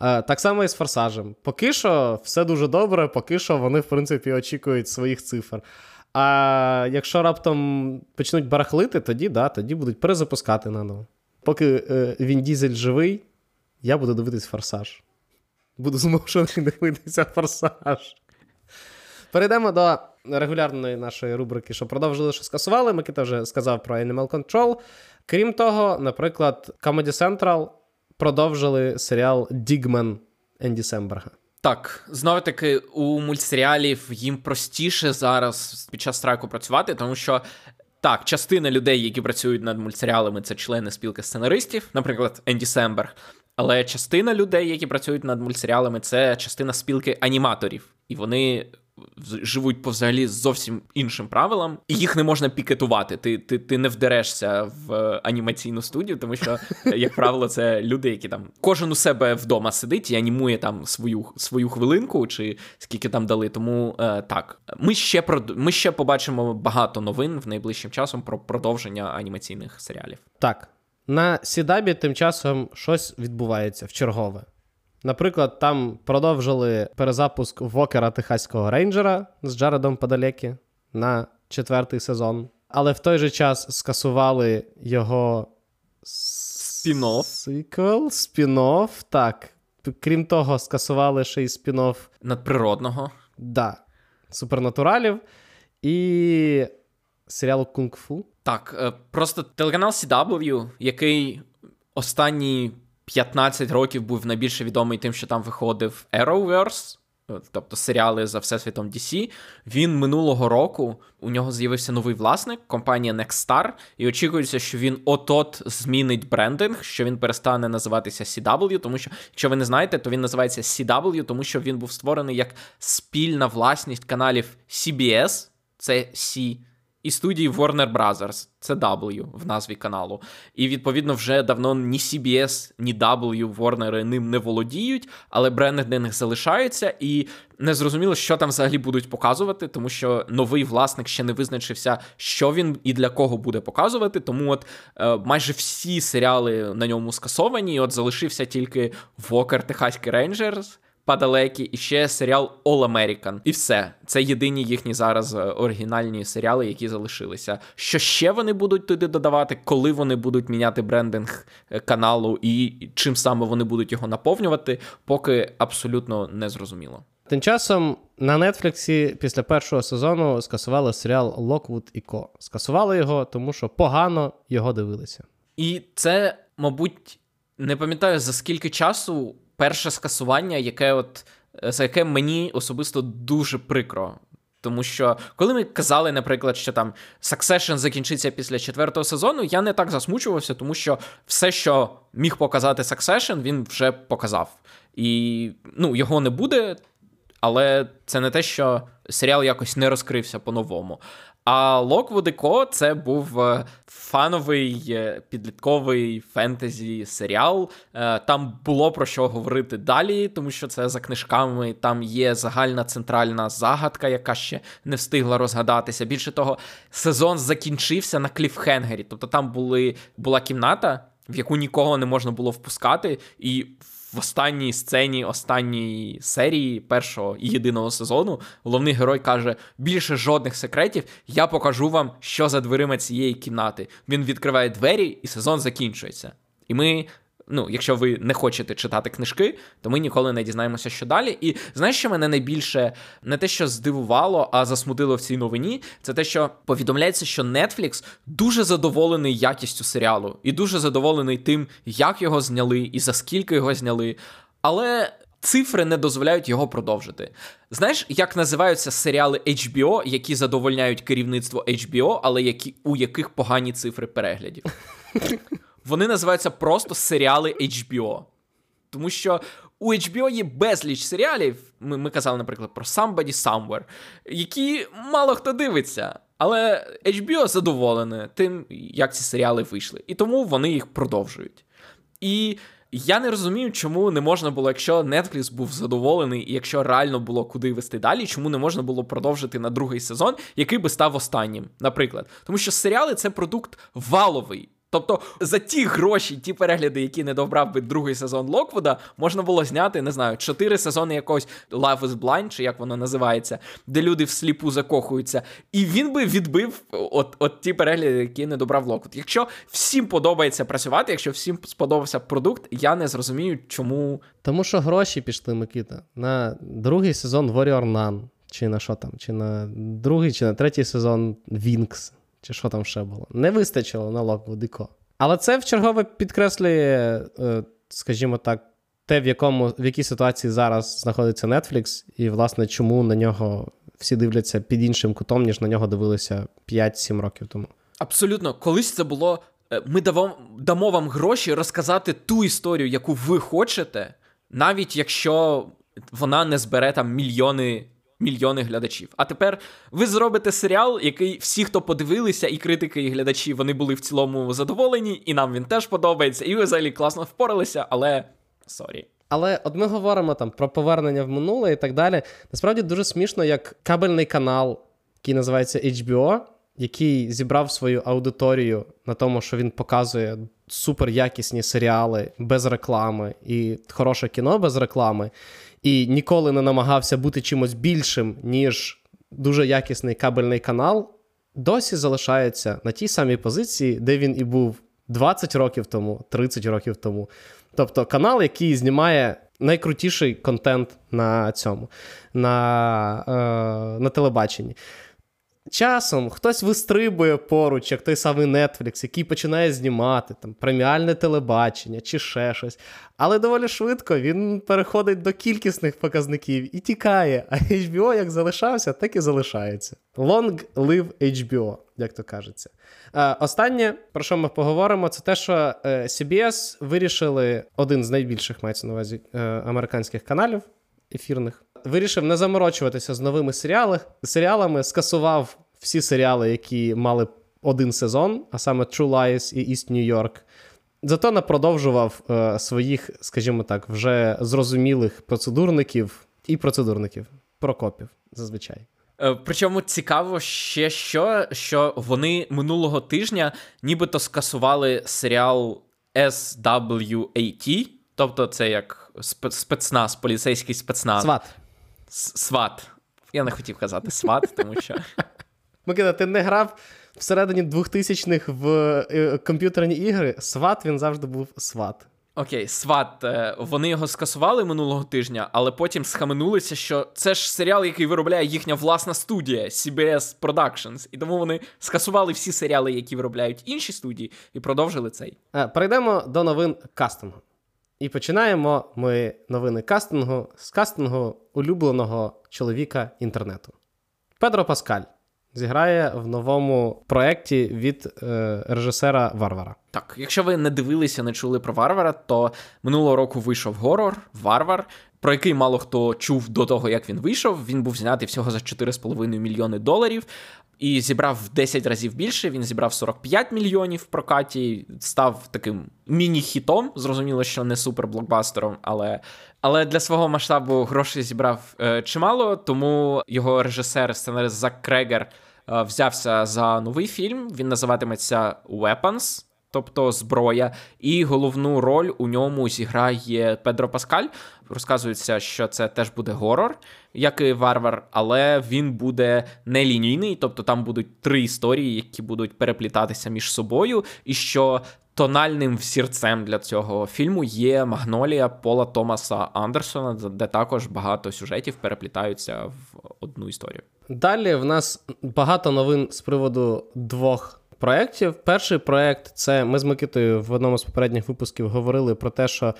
Е, так само і з форсажем. Поки що все дуже добре, поки що вони, в принципі, очікують своїх цифр. А якщо раптом почнуть барахлити, тоді да, тоді будуть перезапускати наново. Поки е, він дізель живий, я буду дивитись форсаж. Буду змушений <laughs> дивитися форсаж. Перейдемо до регулярної нашої рубрики, що продовжили, що скасували. Микита вже сказав про Animal Control. Крім того, наприклад, Comedy Central продовжили серіал Дігмен Енді Семберга. Так, знову таки, у мультсеріалів їм простіше зараз під час страйку працювати, тому що. Так, частина людей, які працюють над мультсеріалами, це члени спілки сценаристів, наприклад, Енді Семберг. Але частина людей, які працюють над мультсеріалами, це частина спілки аніматорів, і вони живуть по взагалі зовсім іншим правилам, і їх не можна пікетувати. Ти ти, ти не вдерешся в анімаційну студію, тому що, як правило, це люди, які там кожен у себе вдома сидить і анімує там свою свою хвилинку, чи скільки там дали. Тому е, так, ми ще про ми ще побачимо багато новин в найближчим часом про продовження анімаційних серіалів. Так. На Сідабі тим часом щось відбувається в чергове. Наприклад, там продовжили перезапуск Вокера Техаського рейнджера з Джаредом Падалекі на четвертий сезон, але в той же час скасували його спін-офф. Сиквел, спін-офф, так. Крім того, скасували ще й спін-офф надприродного. Да. Супернатуралів і серіалу Кунг-Фу. Так, е, просто телеканал CW, який останні 15 років був найбільше відомий тим, що там виходив Arrowverse, тобто серіали за всесвітом DC. Він минулого року у нього з'явився новий власник, компанія Nextstar, і очікується, що він от-от змінить брендинг, що він перестане називатися CW, тому що, якщо ви не знаєте, то він називається CW, тому що він був створений як спільна власність каналів CBS, це C і студії Warner Brothers, це W в назві каналу. І відповідно вже давно ні CBS, ні W Warner ним не володіють, але брендинг залишається, і не зрозуміло, що там взагалі будуть показувати, тому що новий власник ще не визначився, що він і для кого буде показувати. Тому от е, майже всі серіали на ньому скасовані. і От залишився тільки Вокер Техаський Рейнджерс Падалекі, і ще серіал All American. І все. Це єдині їхні зараз е, оригінальні серіали, які залишилися. Що ще вони будуть туди додавати, коли вони будуть міняти брендинг е, каналу і чим саме вони будуть його наповнювати, поки абсолютно не зрозуміло. Тим часом на Нетфліксі після першого сезону скасували серіал Локвуд і Ко. Скасували його, тому що погано його дивилися. І це, мабуть, не пам'ятаю за скільки часу перше скасування, яке от е, за яке мені особисто дуже прикро. Тому що коли ми казали, наприклад, що там Succession закінчиться після четвертого сезону, я не так засмучувався, тому що все, що міг показати Succession, він вже показав. І ну, його не буде, але це не те, що серіал якось не розкрився по-новому. А Lockwood Co. це був е, фановий е, підлітковий фентезі серіал. Е, там було про що говорити далі, тому що це за книжками. Там є загальна центральна загадка, яка ще не встигла розгадатися. Більше того, сезон закінчився на кліфхенгері. Тобто там були, була кімната, в яку нікого не можна було впускати, і в останній сцені останньої серії першого і єдиного сезону головний герой каже: більше жодних секретів, я покажу вам, що за дверима цієї кімнати. Він відкриває двері, і сезон закінчується. І ми ну, якщо ви не хочете читати книжки, то ми ніколи не дізнаємося, що далі. І знаєш, що мене найбільше не те, що здивувало, а засмутило в цій новині, це те, що повідомляється, що Netflix дуже задоволений якістю серіалу, і дуже задоволений тим, як його зняли і за скільки його зняли. Але. Цифри не дозволяють його продовжити. Знаєш, як називаються серіали HBO, які задовольняють керівництво HBO, але які, у яких погані цифри переглядів? <laughs> Вони називаються просто серіали HBO. Тому що у HBO є безліч серіалів. Ми ми казали, наприклад, про Somebody Somewhere, які мало хто дивиться. Але HBO задоволене тим, як ці серіали вийшли. І тому вони їх продовжують. І я не розумію, чому не можна було, якщо Netflix був задоволений, і якщо реально було куди вести далі, чому не можна було продовжити на другий сезон, який би став останнім, наприклад. Тому що серіали це продукт валовий. Тобто за ті гроші, ті перегляди, які не добрав би другий сезон Локвуда, можна було зняти, не знаю, чотири сезони якогось Love is Blind, чи як воно називається, де люди всліпу закохуються. І він би відбив от от ті перегляди, які не добрав Локвуд. Якщо всім подобається працювати, якщо всім сподобався продукт, я не зрозумію, чому. Тому що гроші пішли, Микита, на другий сезон Warrior Nun, чи на що там, чи на другий, чи на третій сезон Winx чи що там ще було. Не вистачило на і Co. Але це в чергове підкреслює, е, скажімо так, те, в якому в якій ситуації зараз знаходиться Netflix, і, власне, чому на нього всі дивляться під іншим кутом, ніж на нього дивилися 5-7 років тому. Абсолютно, колись це було. Е, ми дамо, дамо вам гроші розказати ту історію, яку ви хочете, навіть якщо вона не збере там мільйони мільйони глядачів. А тепер ви зробите серіал, який всі, хто подивилися, і критики, і глядачі, вони були в цілому задоволені, і нам він теж подобається, і ви взагалі класно впоралися, але sorry. Але от ми говоримо там про повернення в минуле і так далі. Насправді дуже смішно, як кабельний канал, який називається HBO, який зібрав свою аудиторію на тому, що він показує суперякісні серіали без реклами і хороше кіно без реклами і ніколи не намагався бути чимось більшим, ніж дуже якісний кабельний канал, досі залишається на тій самій позиції, де він і був 20 років тому, 30 років тому. Тобто канал, який знімає найкрутіший контент на цьому, на, е, на телебаченні. Часом хтось вистрибує поруч, як той самий Netflix, який починає знімати там преміальне телебачення чи ще щось. Але доволі швидко він переходить до кількісних показників і тікає. А HBO як залишався, так і залишається. Long live HBO, як то кажеться. Останнє, про що ми поговоримо, це те, що е, CBS вирішили один з найбільших мається на увазі е, американських каналів ефірних вирішив не заморочуватися з новими серіали, серіалами, скасував всі серіали, які мали один сезон, а саме True Lies і East New York. Зато не продовжував е, своїх, скажімо так, вже зрозумілих процедурників і процедурників, прокопів зазвичай. Е, причому цікаво ще що, що вони минулого тижня нібито скасували серіал SWAT, тобто це як спецназ, поліцейський спецназ. Сват. Сват. Я не хотів казати сват, тому що. <laughs> Микита, ти не грав всередині 2000-х в е, комп'ютерні ігри. Сват він завжди був сват. Окей, сват. Е, вони його скасували минулого тижня, але потім схаменулися, що це ж серіал, який виробляє їхня власна студія CBS Productions. І тому вони скасували всі серіали, які виробляють інші студії, і продовжили цей. Е, перейдемо до новин кастингу. І починаємо ми новини кастингу з кастингу улюбленого чоловіка інтернету. Педро Паскаль зіграє в новому проєкті від е, режисера Варвара. Так, якщо ви не дивилися, не чули про Варвара, то минулого року вийшов горор Варвар, про який мало хто чув до того, як він вийшов. Він був знятий всього за 4,5 мільйони доларів і зібрав в 10 разів більше. Він зібрав 45 мільйонів в прокаті, став таким міні-хітом. Зрозуміло, що не суперблокбастером, але але для свого масштабу грошей зібрав е, чимало. Тому його режисер, сценарист Зак Крегер е, взявся за новий фільм. Він називатиметься Weapons. Тобто зброя, і головну роль у ньому зіграє Педро Паскаль. Розказується, що це теж буде горор, як і варвар, але він буде нелінійний, тобто там будуть три історії, які будуть переплітатися між собою, і що тональним всірцем для цього фільму є Магнолія Пола Томаса Андерсона, де також багато сюжетів переплітаються в одну історію. Далі в нас багато новин з приводу двох проєктів. Перший проєкт це ми з Микитою в одному з попередніх випусків говорили про те, що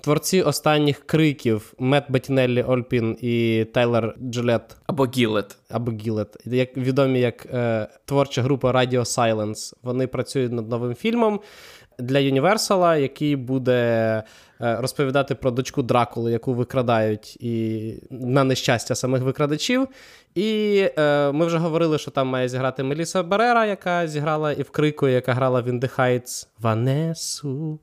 творці останніх криків Мет Бетінеллі Ольпін і Тайлер Джилет або Гілет. Або Гілет, як відомі як е, творча група Radio Silence. Вони працюють над новим фільмом для Юніверсала, який буде розповідати про дочку Дракули, яку викрадають, і на нещастя самих викрадачів. І е, ми вже говорили, що там має зіграти Меліса Барера, яка зіграла і в Крику, яка грала в In Heights Ванесу.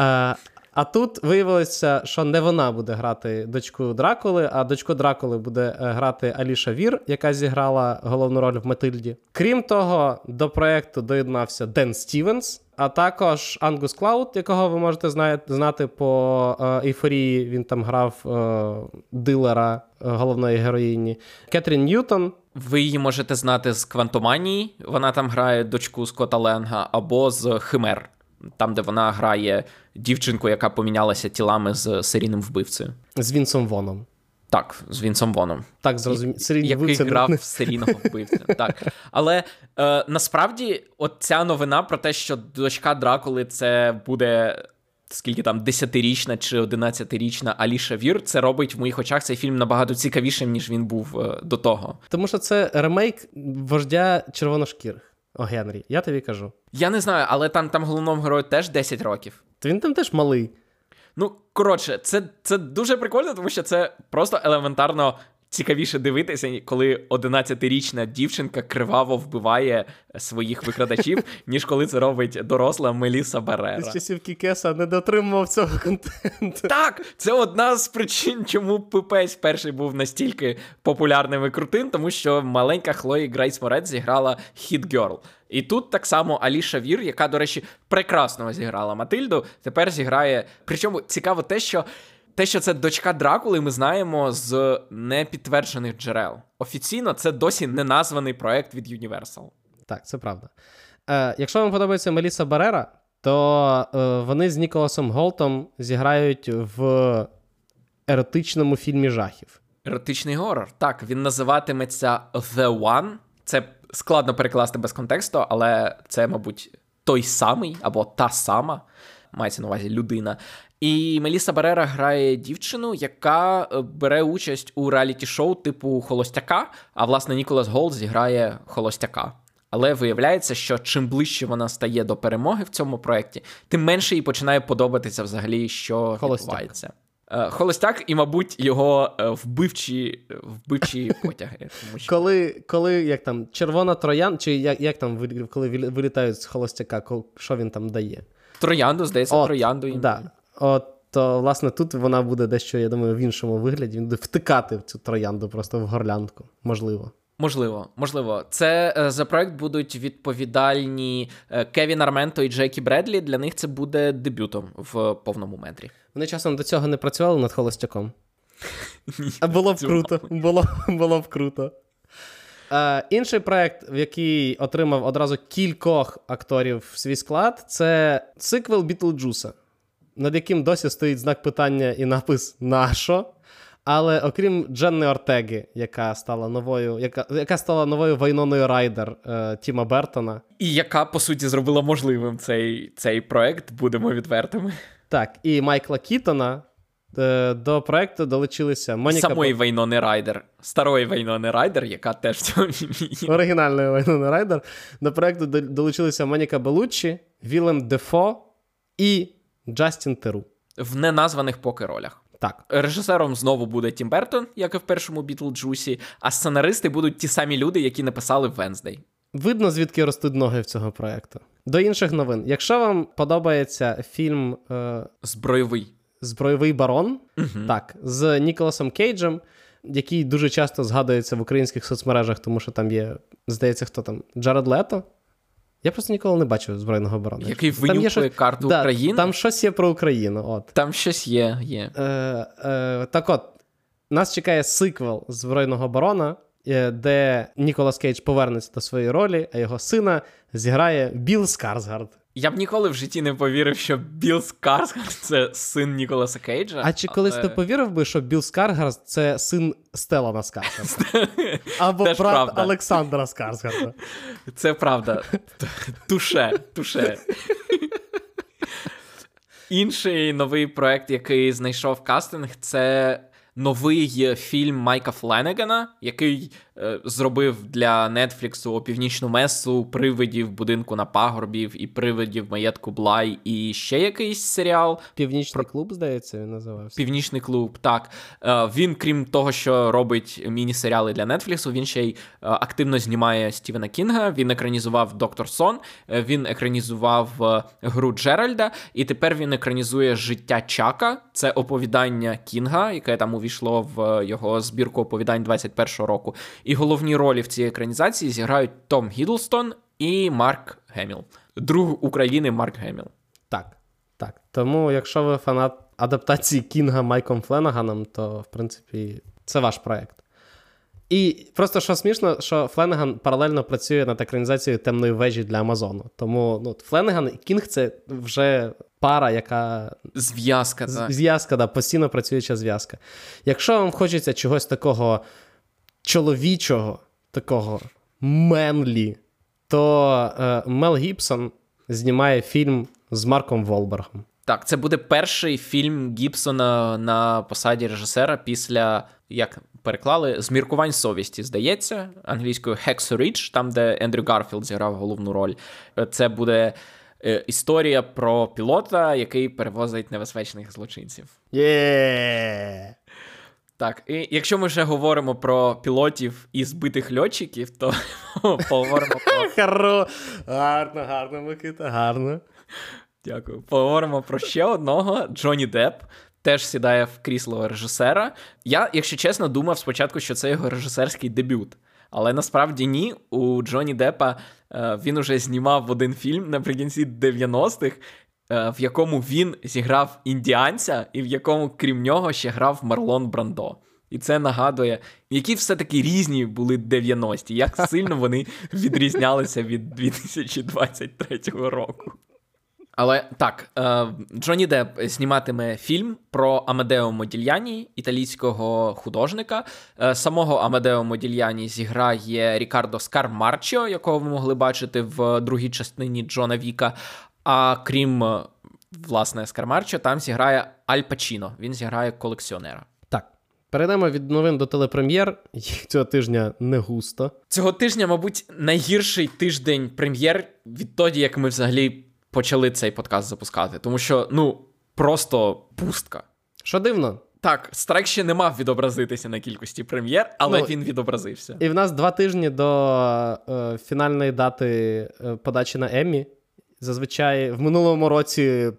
Е, а тут виявилося, що не вона буде грати дочку Дракули, а дочку Дракули буде е, грати Аліша Вір, яка зіграла головну роль в Метильді. Крім того, до проекту доєднався Ден Стівенс, а також Ангус Клауд, якого ви можете знати по е, ейфорії. Він там грав е, дилера е, головної героїні. Кетрін Ньютон. Ви її можете знати з Квантоманії. Вона там грає дочку Скотта Ленга або з Химер там, де вона грає дівчинку, яка помінялася тілами з серійним вбивцею. З Вінсом Воном. Так, з Вінсом Воном. Так, зрозуміло. Який вбивця грав в серійного вбивця. Так. Але е, насправді, от ця новина про те, що дочка Дракули це буде. Скільки там десятирічна чи одинадцятирічна Аліша Вір, це робить в моїх очах цей фільм набагато цікавішим, ніж він був е, до того. Тому що це ремейк вождя червоношкірих. О, Генрі, я тобі кажу. Я не знаю, але там там головному герою теж 10 років. То він там теж малий. Ну, коротше, це це дуже прикольно, тому що це просто елементарно цікавіше дивитися, коли 11-річна дівчинка криваво вбиває своїх викрадачів, <laughs> ніж коли це робить доросла Меліса Барера. З часів Кікеса не дотримував цього контенту. Так, це одна з причин, чому Пипець перший був настільки популярним і крутим, тому що маленька Хлої Грейс Морет зіграла Hit Girl. І тут так само Аліша Вір, яка, до речі, прекрасно зіграла Матильду, тепер зіграє. Причому цікаво те, що те, що це дочка Дракули, ми знаємо з непідтверджених джерел. Офіційно це досі не названий проект від Universal. Так, це правда. Е, Якщо вам подобається Меліса Барера, то е, вони з Ніколасом Голтом зіграють в еротичному фільмі жахів. Еротичний горор. Так, він називатиметься The One. Це складно перекласти без контексту, але це, мабуть, той самий або та сама. Мається на увазі людина, і Меліса Барера грає дівчину, яка е, бере участь у реаліті-шоу типу Холостяка. А власне Ніколас Голд зіграє Холостяка. Але виявляється, що чим ближче вона стає до перемоги в цьому проєкті, тим менше їй починає подобатися взагалі, що Холостяк. відбувається. Е, Холостяк і, мабуть, його е, вбивчі вбивчі <laughs> потяги. Тому що... Коли коли як там червона троян, чи як як там коли вилітають з холостяка, що він там дає? Троянду, здається, От, троянду. Да. От, то, власне, тут вона буде дещо, я думаю, в іншому вигляді. Він буде втикати в цю троянду просто в горлянку. Можливо. Можливо, можливо, це е, за проект будуть відповідальні е, Кевін Арменто і Джекі Бредлі. Для них це буде дебютом в повному метрі. Вони часом до цього не працювали над холостяком. <laughs> А було б круто. Було було б круто. Е, Інший проект, в який отримав одразу кількох акторів в свій склад, це сиквел Бітлджуса над яким досі стоїть знак питання і напис Нашо. Але окрім Дженни Ортеги, яка стала новою, яка яка стала новою Вайноною Райдер е, Тіма Бертона, і яка по суті зробила можливим цей цей проект, будемо відвертими. Так, і Майкла Кітона е, до проекту долучилися Моніка самої Б... Вайнони Райдер, старої Вайнони Райдер, яка теж в цьому оригінальної Вайнони Райдер. До проекту долучилися Моніка Белуччі, Вілем Дефо і Джастін Теру. В неназваних поки ролях. Так. Режисером знову буде Тім Бертон, як і в першому Бітлджусі, а сценаристи будуть ті самі люди, які написали Венздей. Видно, звідки ростуть ноги в цього проекту. До інших новин. Якщо вам подобається фільм е... Збройовий Збройовий барон, угу. так, з Ніколасом Кейджем, який дуже часто згадується в українських соцмережах, тому що там є, здається, хто там Джаред Лето. Я просто ніколи не бачив збройного оборони. Який винюхує щось... карту да, України? Там щось є про Україну. от. Там щось є. є. Е, е, Так от, нас чекає сиквел Збройового барона, е, де Ніколас Кейдж повернеться до своєї ролі, а його сина зіграє Білл Скарсгард. Я б ніколи в житті не повірив, що Білл Скарсгард — це син Ніколаса Кейджа. А чи колись ти повірив би, що Білл Скарсгард — це син Стелана Скарсгарда? <laughs> Або брат правда. Олександра Скарсгарда? Це правда. Туше, туше. Інший новий проект, який знайшов кастинг, це новий фільм Майка Фленегана, який зробив для Нетфліксу Опівнічну месу, привидів будинку на пагорбів і привидів маєтку Блай, і ще якийсь серіал. Опівнічний клуб, здається, він називався. Опівнічний клуб, так. Е, він, крім того, що робить міні-серіали для Нетфліксу, він ще й е, активно знімає Стівена Кінга. Він екранізував Доктор Сон, е, він екранізував гру Джеральда, і тепер він екранізує життя Чака. Це оповідання Кінга, яке там увійшло в його збірку оповідань 21-го року. І головні ролі в цій екранізації зіграють Том Гідлстон і Марк Геміл. Друг України Марк Геміл. Так, так. Тому, якщо ви фанат адаптації Кінга Майком Фленаганом, то в принципі це ваш проект. І просто що смішно, що Фленеган паралельно працює над екранізацією темної вежі для Амазону. Тому ну, Фленеган і Кінг це вже пара, яка. Зв'язка, так. Зв'язка, да, постійно працююча зв'язка. Якщо вам хочеться чогось такого чоловічого, такого менлі, то е, Мел Гібсон знімає фільм з Марком Волбергом. Так, це буде перший фільм Гібсона на посаді режисера після, як переклали, З міркувань совісті, здається, англійською Hacksaw Ridge, там, де Ендрю Гарфілд зіграв головну роль. Це буде е, історія про пілота, який перевозить небезпечних злочинців. Yeah! Так, і якщо ми вже говоримо про пілотів і збитих льотчиків, то <laughs> поговоримо про. <laughs> Гарно, гарно, Микита, гарно. Дякую. Поговоримо про ще одного Джонні Депп. Теж сідає в крісло режисера. Я, якщо чесно, думав спочатку, що це його режисерський дебют. Але насправді ні. У Джонні Деппа е, він уже знімав один фільм наприкінці 90-х, е, в якому він зіграв індіанця, і в якому, крім нього, ще грав Марлон Брандо. І це нагадує, які все-таки різні були 90-ті, як <laughs> сильно вони відрізнялися від 2023 року. Але так, е, Джонні Депп зніматиме фільм про Амедео Модільяні, італійського художника. Е, самого Амедео Модільяні зіграє Рікардо Скамарчо, якого ви могли бачити в другій частині Джона Віка. А крім власне Скамарчо, там зіграє Аль Пачіно. Він зіграє колекціонера. Так. Перейдемо від новин до телепрем'єр. Їх цього тижня не густо. Цього тижня, мабуть, найгірший тиждень прем'єр відтоді, як ми взагалі почали цей подкаст запускати, тому що ну просто пустка. Що дивно. Так, страйк ще не мав відобразитися на кількості прем'єр, але ну, він відобразився. І в нас два тижні до е, фінальної дати е, подачі на Еммі. Зазвичай в минулому році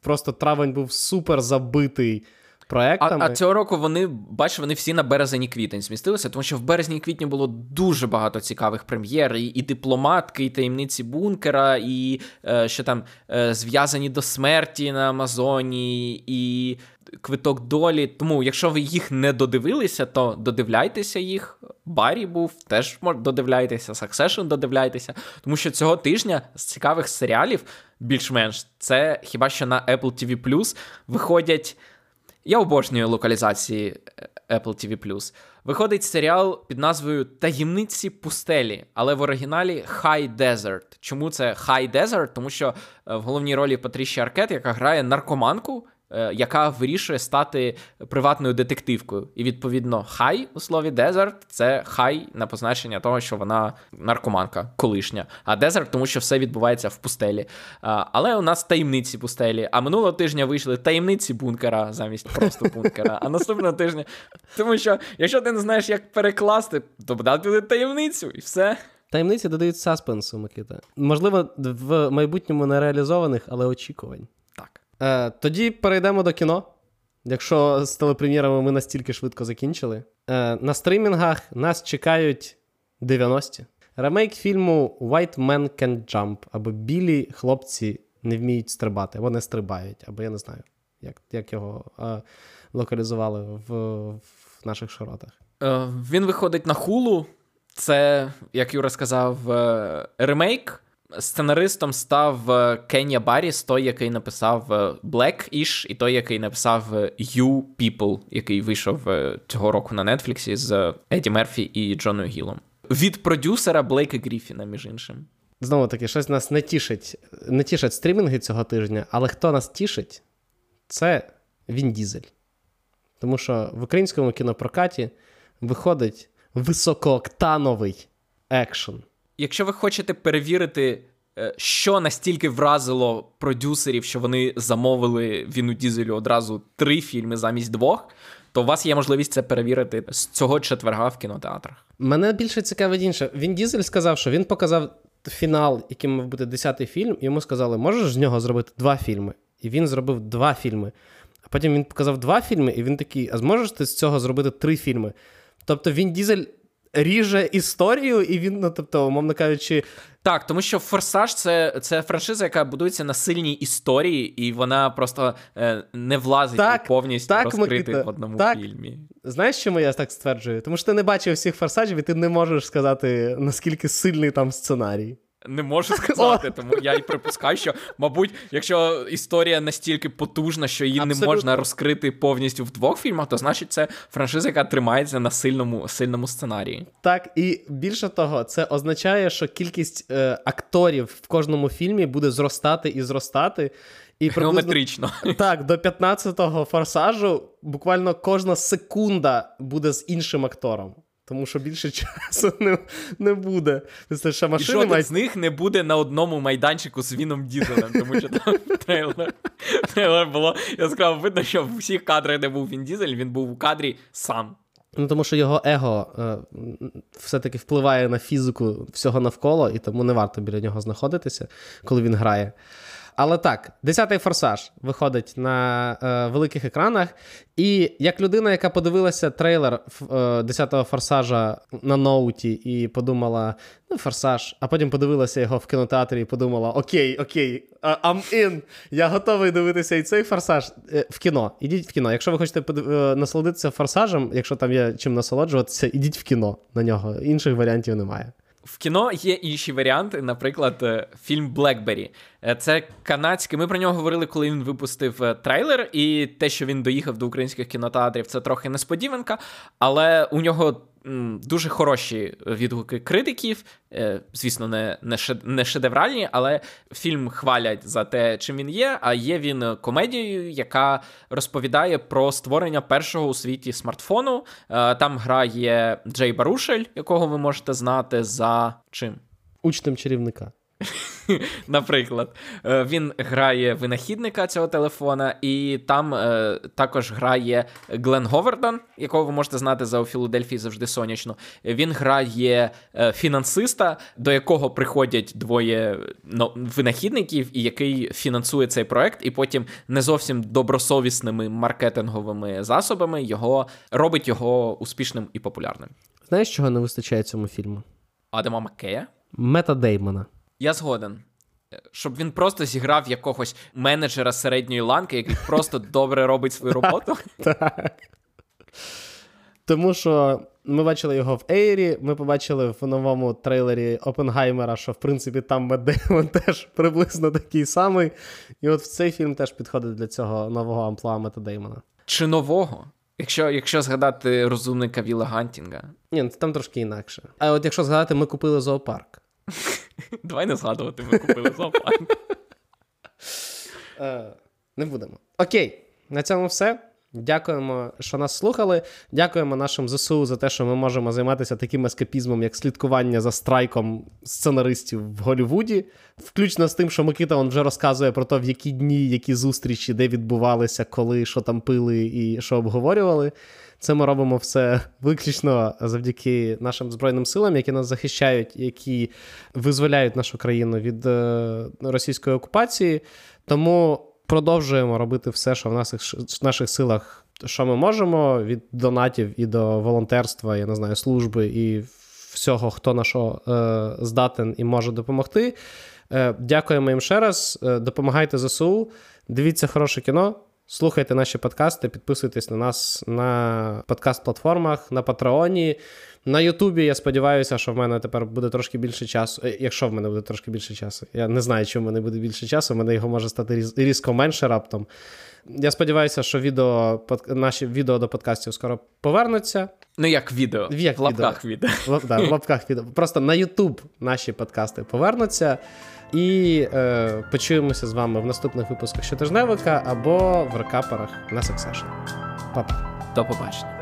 просто травень був супер забитий проектами. А а цього року вони бач, вони всі на березень і квітень змістилися, тому що в березні і квітні було дуже багато цікавих прем'єр, і, і дипломатки, і таємниці бункера, і е, що там е, зв'язані до смерті на Амазоні, і квиток долі. Тому, якщо ви їх не додивилися, то додивляйтеся їх. Барі був, теж додивляйтеся, Succession додивляйтеся. Тому що цього тижня з цікавих серіалів більш-менш це хіба що на Apple TV виходять. Я обожнюю локалізації е, Apple TV+. Виходить серіал під назвою Таємниці пустелі, але в оригіналі High Desert. Чому це High Desert? Тому що е, в головній ролі Патріші Аркет, яка грає наркоманку, яка вирішує стати приватною детективкою. І відповідно, хай у слові дезерт це хай на позначення того, що вона наркоманка колишня. А дезерт, тому що все відбувається в пустелі. Але у нас таємниці пустелі. А минулого тижня вийшли таємниці бункера замість просто бункера. А наступного тижня, тому що, якщо ти не знаєш, як перекласти, то дати таємницю і все. Таємниці додають саспенсу, Микита. Можливо, в майбутньому нереалізованих, але очікувань. Е, Тоді перейдемо до кіно. Якщо з телепрем'єрами ми настільки швидко закінчили. Е, На стрімінгах нас чекають 90-ті. Ремейк фільму White Men Can Jump, або Білі хлопці не вміють стрибати, або не стрибають, або я не знаю, як як його е, локалізували в, в наших широтах. Е, Він виходить на хулу. Це, як Юра сказав, е, ремейк. Сценаристом став е, Кенія Барріс, той, який написав е, Black-ish, і той, який написав е, You People, який вийшов цього року на Нетфліксі з Еді Мерфі і Джоною Гілом. Від продюсера Блейка Гріфіна, між іншим. Знову таки, щось нас не тішить. Не тішать стрімінги цього тижня, але хто нас тішить, це Він Дізель. Тому що в українському кінопрокаті виходить високооктановий екшен. Якщо ви хочете перевірити, е, що настільки вразило продюсерів, що вони замовили Віну Дізелю одразу три фільми замість двох, то у вас є можливість це перевірити з цього четверга в кінотеатрах. Мене більше цікавить інше. Він Дізель сказав, що він показав фінал, яким мав бути десятий фільм, йому сказали, можеш з нього зробити два фільми? І він зробив два фільми. А потім він показав два фільми, і він такий: а зможеш ти з цього зробити три фільми? Тобто він Дізель ріже історію, і він, ну тобто, умовно кажучи. Так, тому що Форсаж це це франшиза, яка будується на сильній історії, і вона просто е, не влазить так, повністю так, розкрити Микита, в одному так. фільмі. Знаєш, чому я так стверджую? Тому що ти не бачив всіх форсажів, і ти не можеш сказати, наскільки сильний там сценарій. Не можу сказати, тому я й припускаю, що, мабуть, якщо історія настільки потужна, що її Абсолютно. не можна розкрити повністю в двох фільмах, то значить це франшиза, яка тримається на сильному сильному сценарії. Так, і більше того, це означає, що кількість е, акторів в кожному фільмі буде зростати і зростати. І Геометрично. Так, до 15-го форсажу буквально кожна секунда буде з іншим актором тому що більше <laughs> часу не не буде. Це ще машини І жоден мають... з них не буде на одному майданчику з Віном Дізелем, тому що там <laughs> трейлер трейлер було яскраво видно, що в всіх кадрах, де був Він Дізель, він був у кадрі сам. Ну, Тому що його его е, все-таки впливає на фізику всього навколо, і тому не варто біля нього знаходитися, коли він грає. Але так, десятий форсаж виходить на е, великих екранах. І як людина, яка подивилася трейлер е, 10-го форсажа на ноуті і подумала, ну, форсаж, а потім подивилася його в кінотеатрі і подумала: Окей, окей, I'm in, я готовий дивитися і цей форсаж е, в кіно. Ідіть в кіно. Якщо ви хочете. Е, насолодитися форсажем, якщо там є чим насолоджуватися, ідіть в кіно на нього. Інших варіантів немає. В кіно є інші варіанти, наприклад, е, фільм Блекбері. Це канадський. Ми про нього говорили, коли він випустив е, трейлер, і те, що він доїхав до українських кінотеатрів, це трохи несподіванка, але у нього дуже хороші відгуки критиків. Е, звісно, не не шедевральні, але фільм хвалять за те, чим він є. А є він комедією, яка розповідає про створення першого у світі смартфону. Е, там грає Джей Барушель, якого ви можете знати за чим? Учнем чарівника. <laughs> <laughs> Наприклад, е, він грає винахідника цього телефона, і там е, також грає Глен Говардан, якого ви можете знати за у Філадельфії завжди сонячно. Він грає е, фінансиста, до якого приходять двоє ну, винахідників, і який фінансує цей проект, і потім не зовсім добросовісними маркетинговими засобами його робить його успішним і популярним. Знаєш, чого не вистачає цьому фільму? Адама Маккея? Мета Деймона. Я згоден. Щоб він просто зіграв якогось менеджера середньої ланки, який <laughs> просто добре робить свою роботу. Так. Тому що ми бачили його в Ейрі, ми побачили в новому трейлері Опенгаймера, що в принципі там Меддеймон <laughs> теж приблизно такий самий. І от в цей фільм теж підходить для цього нового амплуа Мета Деймона. Чи нового? Якщо якщо згадати розумника Віла Гантінга. Ні, ну там трошки інакше. А от якщо згадати, ми купили зоопарк. Давай не згадувати, ми купили зоопарк. Е, не будемо. Окей, на цьому все. Дякуємо, що нас слухали. Дякуємо нашим ЗСУ за те, що ми можемо займатися таким ескапізмом, як слідкування за страйком сценаристів в Голлівуді. Включно з тим, що Микита он вже розказує про те, в які дні, які зустрічі, де відбувалися, коли, що там пили і що обговорювали. Це ми робимо все виключно завдяки нашим збройним силам, які нас захищають, які визволяють нашу країну від е, російської окупації. Тому продовжуємо робити все, що в наших, в наших силах, що ми можемо, від донатів і до волонтерства, я не знаю, служби і всього, хто на що е, здатен і може допомогти. Е, Дякуємо їм ще раз. Е, допомагайте ЗСУ, дивіться хороше кіно. Слухайте наші подкасти, підписуйтесь на нас на подкаст-платформах, на Патреоні. На Ютубі я сподіваюся, що в мене тепер буде трошки більше часу. Е, якщо в мене буде трошки більше часу. Я не знаю, чому в мене буде більше часу, в мене його може стати різко менше раптом. Я сподіваюся, що відео, наші відео до подкастів скоро повернуться. Ну, як відео. Як в лапках відео. відео. В, да, в лапках відео. Просто на Ютуб наші подкасти повернуться. І е, почуємося з вами в наступних випусках щотижневика або в рекаперах на Succession. Па-па. До побачення.